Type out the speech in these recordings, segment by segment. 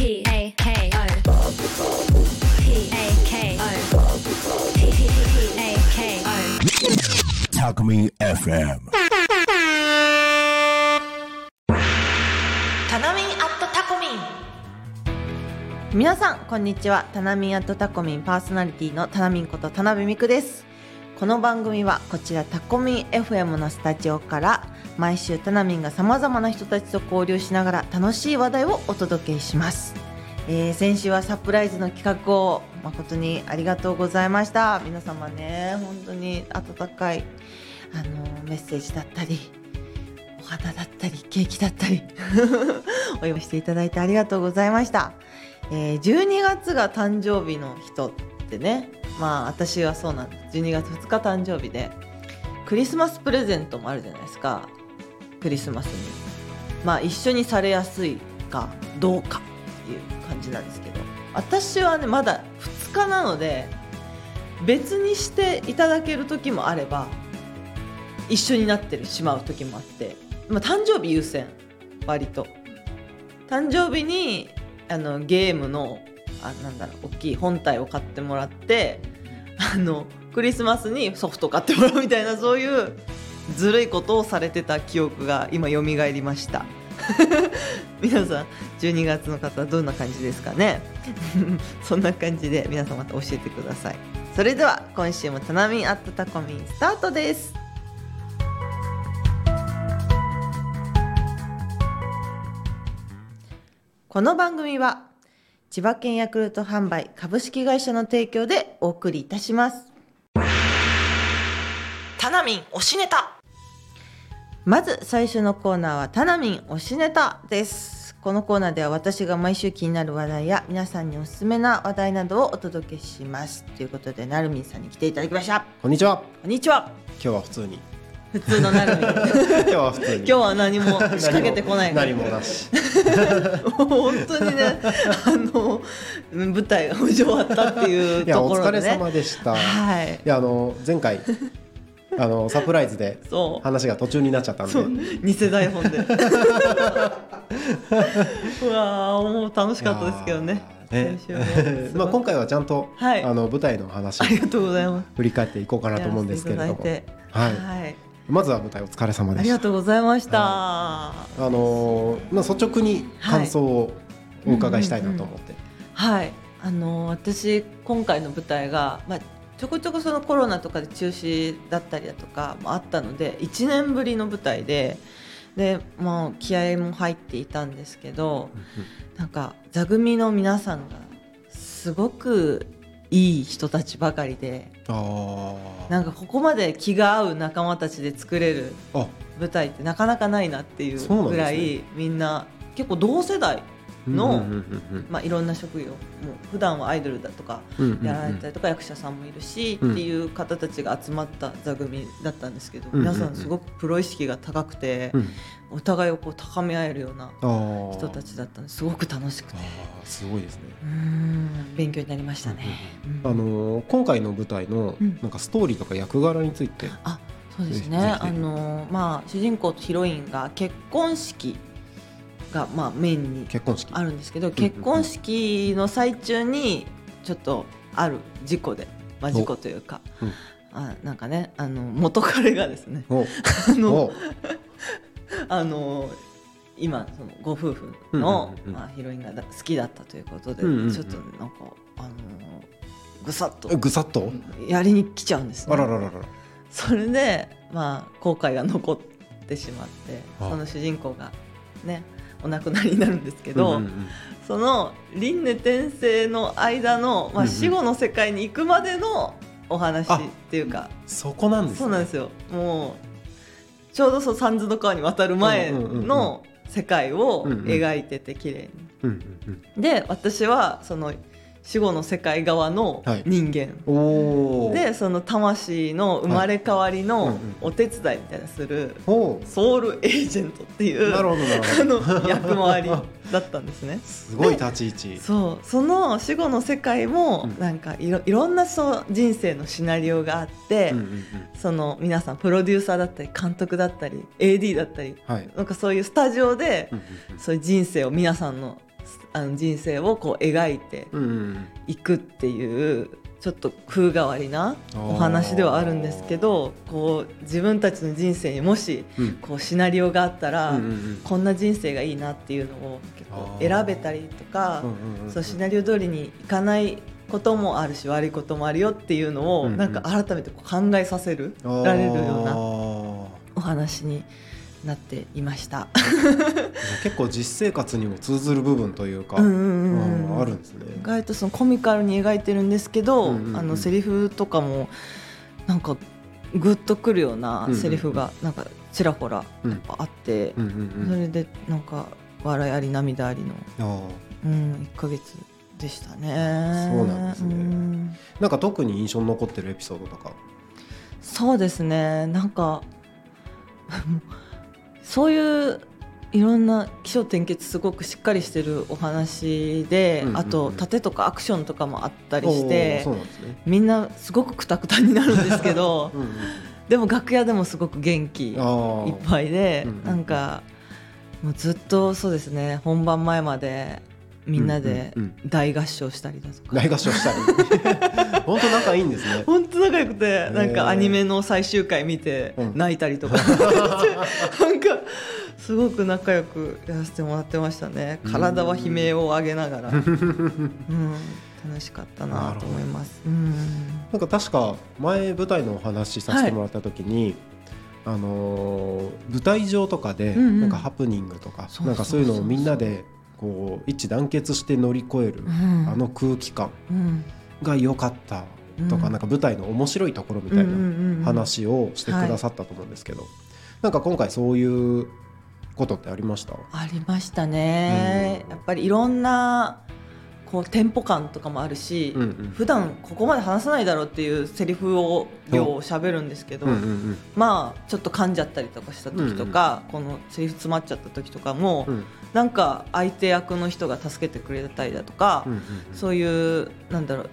P A K O P A K O P A K O Talk Me FM. タナミンアットタコミン皆さんこんにちは。タナミンアットタコミンパーソナリティのタナミンこと田辺美久です。この番組はこちらタコミン FM のスタジオから毎週タナミンがさまざまな人たちと交流しながら楽しい話題をお届けします、えー先週はサプライズの企画を誠にありがとうございました。皆様ね本当に温かいあのメッセージだったりお花だったりケーキだったり お祝いしていただいてありがとうございました、えー12月が誕生日の人ってねまあ私はそうなんです。12月2日誕生日でクリスマスプレゼントもあるじゃないですか。クリスマスに。まあ一緒にされやすいかどうかっていう感じなんですけど。私はねまだ2日なので別にしていただける時もあれば一緒になってしまう時もあって、まあ、誕生日優先割と。誕生日にあのゲームのあなんだろう大きい本体を買ってもらってあのクリスマスにソフト買ってもらうみたいなそういうずるいことをされてた記憶が今蘇りました。皆さん12月の方はどんな感じですかね？そんな感じで皆さんまた教えてください。それでは今週もタナミンアットタコミンスタートです。この番組は千葉県ヤクルト販売株式会社の提供でお送りいたします。タナミン推しネタ。まず最初のコーナーはタナミン推しネタですこのコーナーでは私が毎週気になる話題や皆さんにおすすめな話題などをお届けしますということでなるみんさんに来ていただきましたこんにちは。こんにちは今日は普通に。普通のなるみん今 今日は普通に。日は何も仕掛けてこない何もなし。本当にねあの舞台が終わったっていういやお疲れところでね様でした。いはいやあの前回あのサプライズで話が途中になっちゃったんで。偽台本で。うわーもう楽しかったですけどね。ね。まあ今回はちゃんと、はい。あの舞台の話ありがとうございます。振り返っていこうかなと思うんですけれども。はい。はい。まずは舞台お疲れ様あでした。りがとうございました、あのまあ率直に感想をお伺いしたいなと思って。はい、あの私今回の舞台が、まあ、ちょこちょこそのコロナとかで中止だったりだとかもあったので1年ぶりの舞台でで、まあ、気合も入っていたんですけどなんか座組の皆さんがすごくいい人たちばかりで。なんかここまで気が合う仲間たちで作れるあ。舞台ってなかなかないなっていうぐらいみんな結構同世代のまあ、いろんな職業もう普段はアイドルだとかやられたりとか役者さんもいるし、うん。っていう方たちが集まった座組だったんですけど、皆さんすごくプロ意識が高くて、うん。お互いをこう高め合えるような人たちだったんです。ごく楽しくて。すごいですね。勉強になりましたね。うんあのー今回の舞台のうん。なんかストーリーとか役柄について、あそうですね。あのまあ主人公とヒロインが結婚式がまあメインに結婚式。あるんですけどうん結婚式の最中にちょっとある事故で、まあ、事故というか、うん。あなんかねあの元彼がですねお。あのお。あの今そのご夫婦の、まあ、ヒロインがだ好きだったということで、うんうんうん。ちょっとなんかあのぐさっと。ぐさっと？やりに来ちゃうんですね。あらららら。それでまあ後悔が残ってしまってあ。その主人公がねお亡くなりになるんですけど、うんうんうん。その輪廻転生の間の、まあ、うんうん。死後の世界に行くまでのお話っていうか、そこなんですね。そうなんですよ。もうちょうどそう三途の川に渡る前うんうんうんうん。の世界をうんうん。描いてて綺麗うんうんに。で私はその死後の世界側のはい。人間、うんおおでその魂の生まれ変わりのお手伝いみたいなするおソウルエージェントっていうなるほどあの役回りだったんですね。すごい立ち位置。そうその死後の世界もうん。なんかいろいろんなそう人生のシナリオがあって、うんうんうん。その皆さんプロデューサーだったり監督だったり AD だったりはい。なんかそういうスタジオで、うんうんうん。そういう人生を皆さんのあの人生をこう描いていくっていうちょっと風変わりなお話ではあるんですけどこう自分たちの人生にもしうん。こうシナリオがあったら、うんうんうん。こんな人生がいいなっていうのを結構選べたりとか、うんうんうんそうシナリオ通りにいかないこともあるし悪いこともあるよっていうのを、うんうんなんか改めてこう考えさせるられるようなお話になっていました。結構実生活にも通ずる部分というか、うんあるんですね。意外とそのコミカルに描いてるんですけど、うんうんうん。あのセリフとかもなんかグッとくるようなセリフがなんかちらほらやっぱあって、うんうんうん。それでなんか笑いあり涙ありの、あうん、1ヶ月でしたね。そうなんですね。うん。ーなんか特に印象に残ってるエピソードとか。そうですね。なんかそういういろんな起承転結すごくしっかりしてるお話で、あと盾とかアクションとかもあったりしてね。みんなすごくくたくたになるんですけど うんうん。でも楽屋でもすごく元気いっぱいで、うんうんうん。なんかもうずっとそうですね本番前までみんなで大合唱したりだとか、大合唱したり。本当仲いいんですね。本当仲良くてなんかアニメの最終回見てうん。泣いたりとか、なんかすごく仲良くやらせてもらってましたね。体は悲鳴を上げながら、うん、楽しかったなと思います。うん。なんか確か前舞台のお話しさせてもらった時に、あのー舞台上とかでなんかハプニングとか、なんかそういうのをみんなでこう一致団結して乗り越える、うん。あの空気感うん。が良かったとか、うん。なんか舞台の面白いところみたいなん話をしてくださったと思うんですけど、なんか今回そういうことってありました？ありましたね、やっぱりいろんなこうテンポ感とかもあるし、うんうん。普段ここまで話さないだろうっていうセリフを量を喋るんですけど、うんうんまあちょっと噛んじゃったりとかした時とか、このセリフ詰まっちゃった時とかも、うん。なんか相手役の人が助けてくれたりだとか、うんうんそういうなんだろう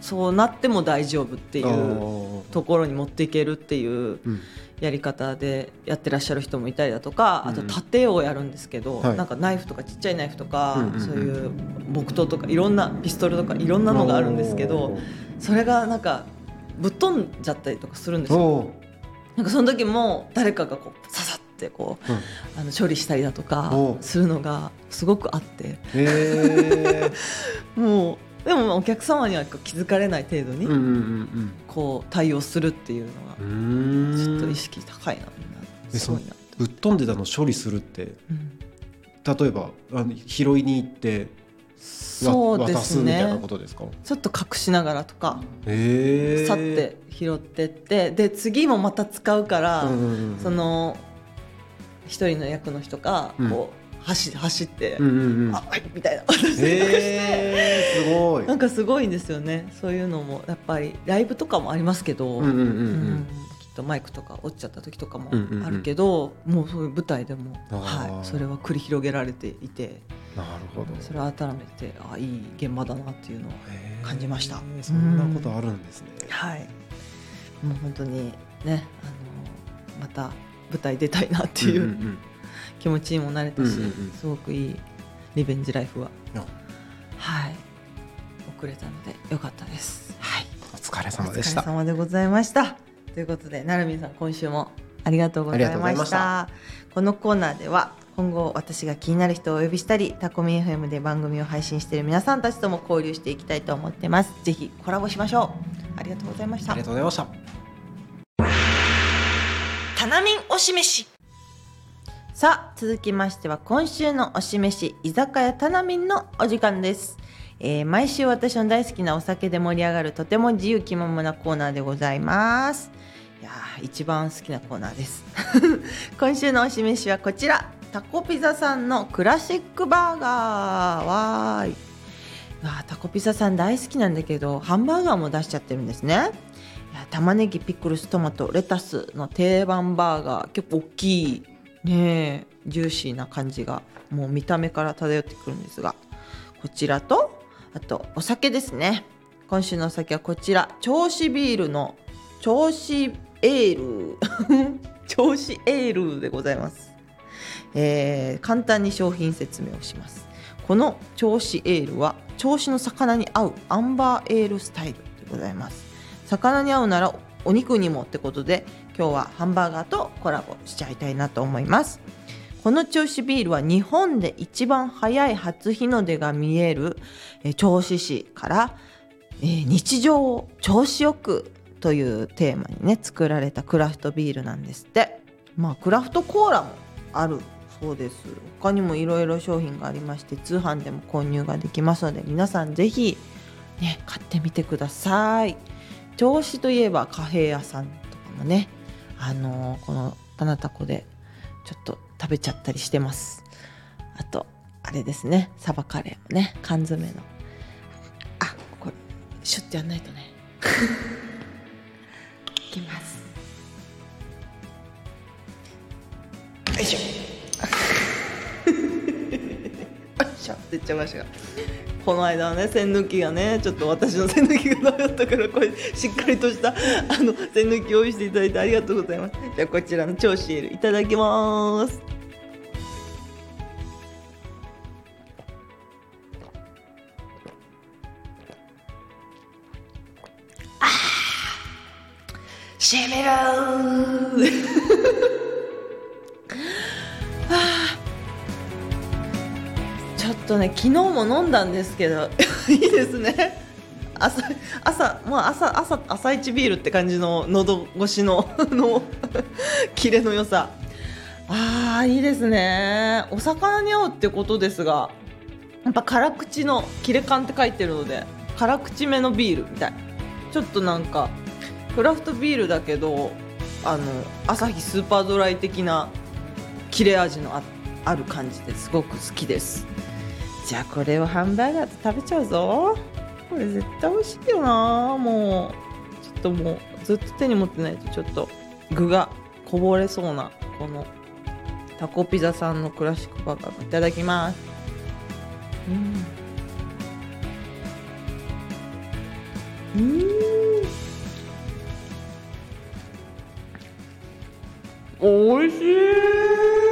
そうなっても大丈夫っていあうー。ところに持っていけるっていううん。やり方でやってらっしゃる人もいたりだとか、うん。あと盾をやるんですけど、はい。なんかナイフとかちっちゃいナイフとか、うんうんうん。そういう木刀とかいろんなピストルとかいろんなのがあるんですけどそれがなんかぶっ飛んじゃったりとかするんですよ。なんかその時も誰かがこうささってこううん。あの処理したりだとかおするのがすごくあって。へー。もうでもお客様には気づかれない程度にこう対応するっていうのがちょっと意識高いなみんなえすごいな。ぶっ飛んでたの処理するってうん。例えばあの拾いに行ってわそうですね。ことですかちょっと隠しながらとか？へえ。去って拾ってって。で次もまた使うから、うんうんうんその一人の役の人がうん。こう走走ってうんうんうん。あはいみたいな。渡したりとかして。へえすごい。なんかすごいんですよね。そういうのもやっぱりライブとかもありますけど、うんうんうんううんとマイクとか落ちちゃった時とかもうんうんうん。あるけど、もうそういう舞台でも、はい、それは繰り広げられていて。なるほど。それを改めてあいい現場だなっていうのを感じました。そんなことあるんですね。はい。もう本当にねあのまた舞台出たいなっていううんん気持ちにもなれたし、うんうんうん。すごくいいリベンジライフはうんあ。はい。遅れたのでよかったです。はい。お疲れ様でしお疲れた様でございました。ということで、なるみんさん、今週もありがとうございまし。したこのコーナーでは、今後私が気になる人をお呼びしたり、タコミ FM で番組を配信している皆さんたちとも交流していきたいと思ってます。ぜひコラボしましょう。ありがとうございましたありが。とうございましたタナミン推し飯さあ続きましては今週の推し飯居酒屋タナミンのお時間です、えー毎週私の大好きなお酒で盛り上がるとても自由気ままなコーナーでございます。いや一番好きなコーナーです。今週の推しはこちら。タコピザさんのクラシックバーガー。わーいあタコピザさん大好きなんだけどハンバーガーも出しちゃってるんですね。いや玉ねぎピクルストマトレタスの定番バーガー。結構大きいねえジューシーな感じがもう見た目から漂ってくるんですがこちらとあとお酒ですね。今週のお酒はこちら。銚子ビールの銚子エール。銚子エールでございます、えー簡単に商品説明をします。この銚子エールは銚子の魚に合うアンバーエールスタイルでございます。魚に合うならお肉にもってことで今日はハンバーガーとコラボしちゃいたいなと思います。この銚子ビールは日本で一番早い初日の出が見えるえー銚子市から、えー日常を調子よくというテーマにね作られたクラフトビールなんですって。まあクラフトコーラもあるそうです。他にもいろいろ商品がありまして通販でも購入ができますので皆さんぜひね買ってみてください。銚子といえばカフェ屋さんとかもねあのーこの棚タコでちょっと食べちゃったりしてます。あとあれですね。サバカレーもね。缶詰の。あこれシュッてやんないとね。いきます。よいしょ。よいしょ。って言っちゃいましたが。この間ね栓抜きがねちょっと私の栓抜きがダメだったからこれしっかりとしたあの栓抜きを用意していただいてありがとうございます。じゃあこちらの超シールいただきます。あしみるとね昨日も飲んだんですけど いいですね。朝朝もう朝朝朝一ビールって感じの喉越しの のキレの良さ。あーいいですね。お魚に合うってことですがやっぱ辛口のキレ感って書いてるので辛口めのビールみたい。ちょっとなんかクラフトビールだけどあのアサヒスーパードライ的な切れ味のあある感じですごく好きです。じゃあこれをハンバーガーと食べちゃうぞ。これ絶対美味しいよな。もうちょっともうずっと手に持ってないとちょっと具がこぼれそうなこのタコピザさんのクラシックバーガーいただきます。うん。うん。おいしい。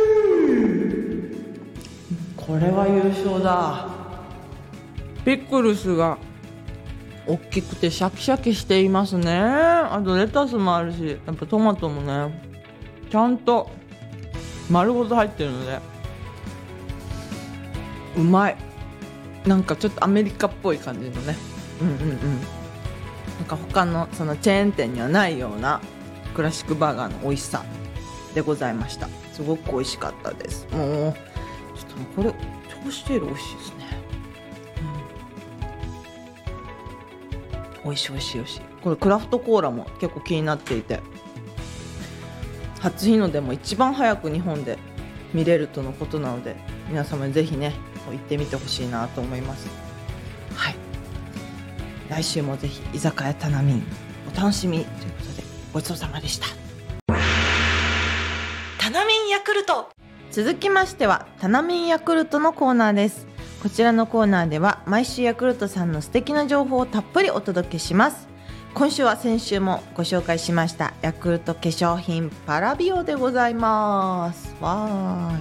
これは優勝だ。ピクルスが大きくてシャキシャキしていますね。あとレタスもあるしやっぱトマトもねちゃんと丸ごと入ってるのでうまい。なんかちょっとアメリカっぽい感じのね。うんうんうん。なんか他のそのチェーン店にはないようなクラシックバーガーの美味しさでございました。すごく美味しかったです。もうちょっともうこれ調子テール美味しいですね、うん、美味しい美味しい美味しい。これクラフトコーラも結構気になっていて。初日の出も一番早く日本で見れるとのことなので皆様にぜひね行ってみてほしいなと思います。はい。来週もぜひ居酒屋タナミンお楽しみということでごちそうさまでした。タナミンヤクルト。続きましてはタナミンヤクルトのコーナーです。こちらのコーナーでは毎週ヤクルトさんの素敵な情報をたっぷりお届けします。今週は先週もご紹介しましたヤクルト化粧品パラビオでございます。わ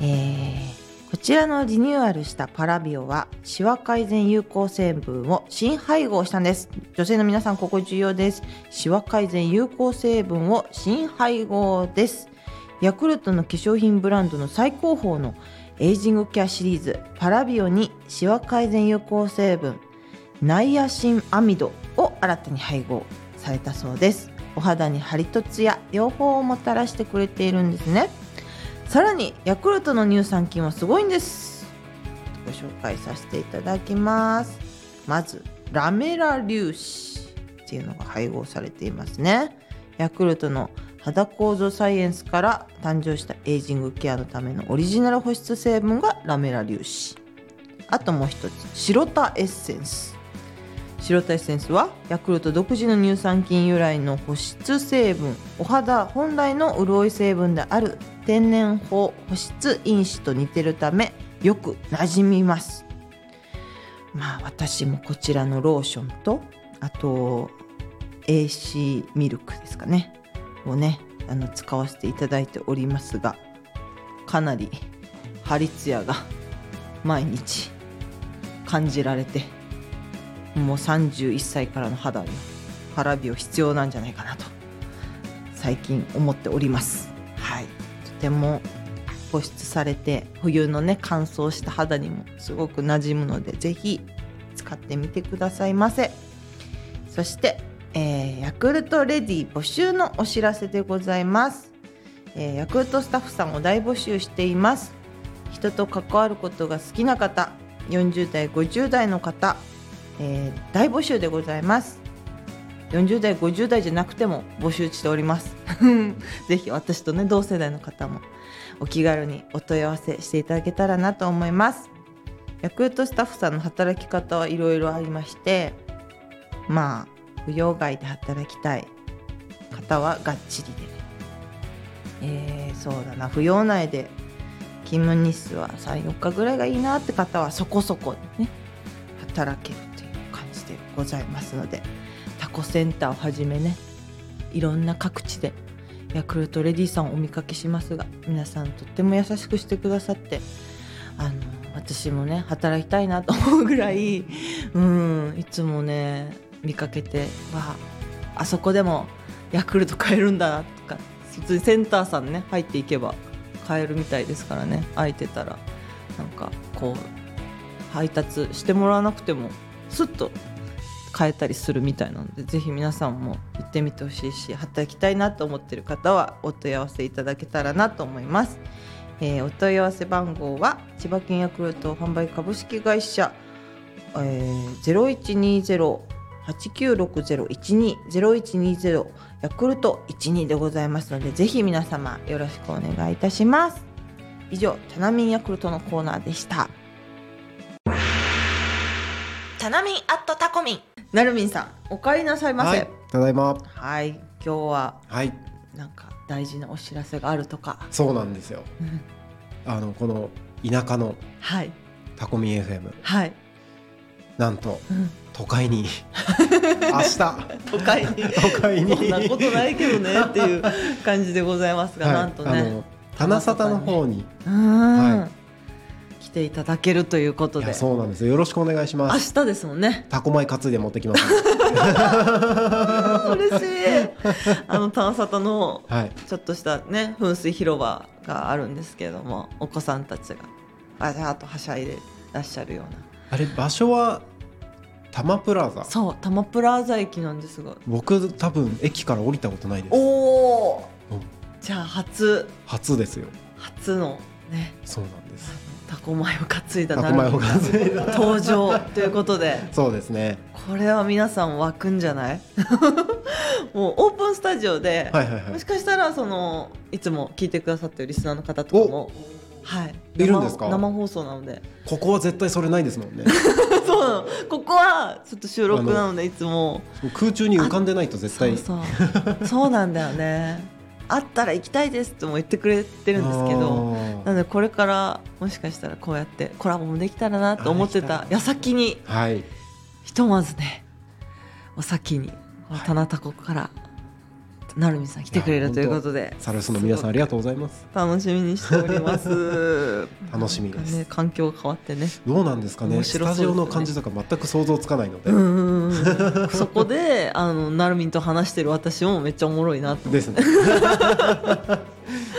ーい。えーこちらのリニューアルしたパラビオはシワ改善有効成分を新配合したんです。女性の皆さんここ重要です。シワ改善有効成分を新配合です。ヤクルトの化粧品ブランドの最高峰のエイジングケアシリーズパラビオにシワ改善有効成分ナイアシンアミドを新たに配合されたそうです。お肌にハリとツヤ両方をもたらしてくれているんですね。さらにヤクルトの乳酸菌はすごいんです。ご紹介させていただきます。まずラメラ粒子っていうのが配合されていますね。ヤクルトの肌構造サイエンスから誕生したエイジングケアのためのオリジナル保湿成分がラメラ粒子。あともう一つ白田エッセンス。白田エッセンスはヤクルト独自の乳酸菌由来の保湿成分お肌本来の潤い成分である天然保保湿因子と似てるためよく馴染みます。まあ私もこちらのローションとあと AC ミルクですかね。をねあの使わせていただいておりますがかなりハリツヤが毎日感じられてもう31歳からの肌に肌美を必要なんじゃないかなと最近思っております。はい。とても保湿されて冬のね乾燥した肌にもすごく馴染むのでぜひ使ってみてくださいませ。そして、えーヤクルトレディ募集のお知らせでございます、えーヤクルトスタッフさんを大募集しています。人と関わることが好きな方40代50代の方、えー大募集でございます。40代50代じゃなくても募集しております。ぜひ私とね同世代の方もお気軽にお問い合わせしていただけたらなと思います。ヤクルトスタッフさんの働き方はいろいろありましてまあ扶養外で働きたい方はがっちりで。ねえーそうだな。扶養内で勤務日数は34日ぐらいがいいなって方はそこそこね働けるという感じでございますのでタコセンターをはじめねいろんな各地でヤクルトレディさんをお見かけしますが皆さんとっても優しくしてくださってあの私もね働きたいなと思うぐらいうんいつもね見かけてわああそこでもヤクルト買えるんだとか普通にセンターさんね入っていけば買えるみたいですからね。空いてたらなんかこう配達してもらわなくてもスッと買えたりするみたいなのでぜひ皆さんも行ってみてほしいし働きたいなと思ってる方はお問い合わせいただけたらなと思います、えーお問い合わせ番号は千葉県ヤクルト販売株式会社、えー、0120-896012-0120ヤクルト12でございますのでぜひ皆様よろしくお願いいたします。以上タナミンヤクルトのコーナーでした。タナミンアットタコミン。なるみんさんお帰りなさいませ。はいただいま。はい今日ははい。なんか大事なお知らせがあるとか。そうなんですよ。う んあのこの田舎のはい。タコミ FM はい、なんとうん都会に。明日。都会に。都会に。そんなことないけどねっていう感じでございますが、はい。なんとね。あの棚沙汰の方に。うん、は来ていただけるということで。そうなんですよ。よろしくお願いします。明日ですもんね。タコ米担いで持ってきます。嬉しい。あの探査とのはい。ちょっとしたね噴水広場があるんですけれどもお子さんたちが。あじゃあとはしゃいでらっしゃるような。あれ場所は多摩プラザ。そう多摩プラザ駅なんですが。僕多分駅から降りたことないです。おおうん。じゃあ初。初ですよ。初のね。そうなんです。タコ米を担いだタコ米を担いだ。登場ということで。そうですね。これは皆さん湧くんじゃない？もうオープンスタジオで、はいはいはい。もしかしたらそのいつも聞いてくださってるリスナーの方とかもはい。いるんですか？生生放送なので。ここは絶対それないですもんね。そうなの。ここはちょっと収録なのでいつも。空中に浮かんでないと絶対。そうそう。そうなんだよね。あったら行きたいですっても言ってくれてるんですけどなのでこれからもしかしたらこうやってコラボもできたらなと思ってた矢先にはい。ひとまずねお先にこの棚田こからなるみさん来てくれるということで。サルスの皆さんありがとうございます。楽しみにしております。楽しみです。ね環境が変わってね。どうなんですかね。ね。タジオの感じとか全く想像つかないので、そこであのなるみんと話してる私もめっちゃおもろいなとですね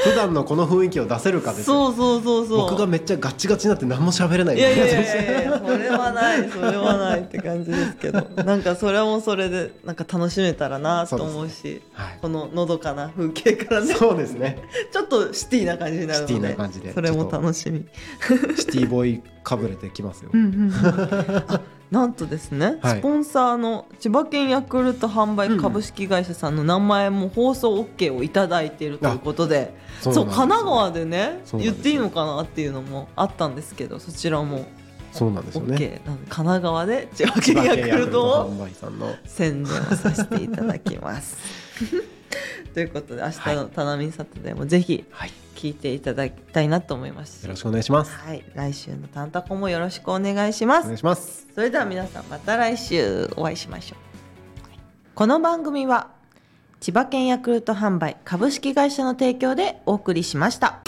普段のこの雰囲気を出せるかですよ。そうそうそうそう。僕がめっちゃガチガチになって何も喋れない。いやいやいやいやそれはない。それはないって感じですけど。なんかそれもそれでなんか楽しめたらなと思うしはい。こののどかな風景からね。そうですね。ちょっとシティな感じになるのでシティな感じで。それも楽しみ。シティボーイかぶれてきますよ、うんうんうん。あ なんとですね、はい。スポンサーの千葉県ヤクルト販売株式会社さんの名前も放送 OK をいただいているということで、そうなんですよ神奈川でね言っていいのかなっていうのもあったんですけどそちらも。そうなんですよ OK ねなので神奈川で千葉県ヤクルトを販売さんの。宣伝をさせていただきます。ということで明日の「タナミンサタデー」もぜひはい。聞いていただきたいなと思います。しよろしくお願いします。はい、来週のタンタコもよろしくお願いします。お願い。します。それでは皆さんまた来週お会いしましょう。この番組は千葉県ヤクルト販売株式会社の提供でお送りしました。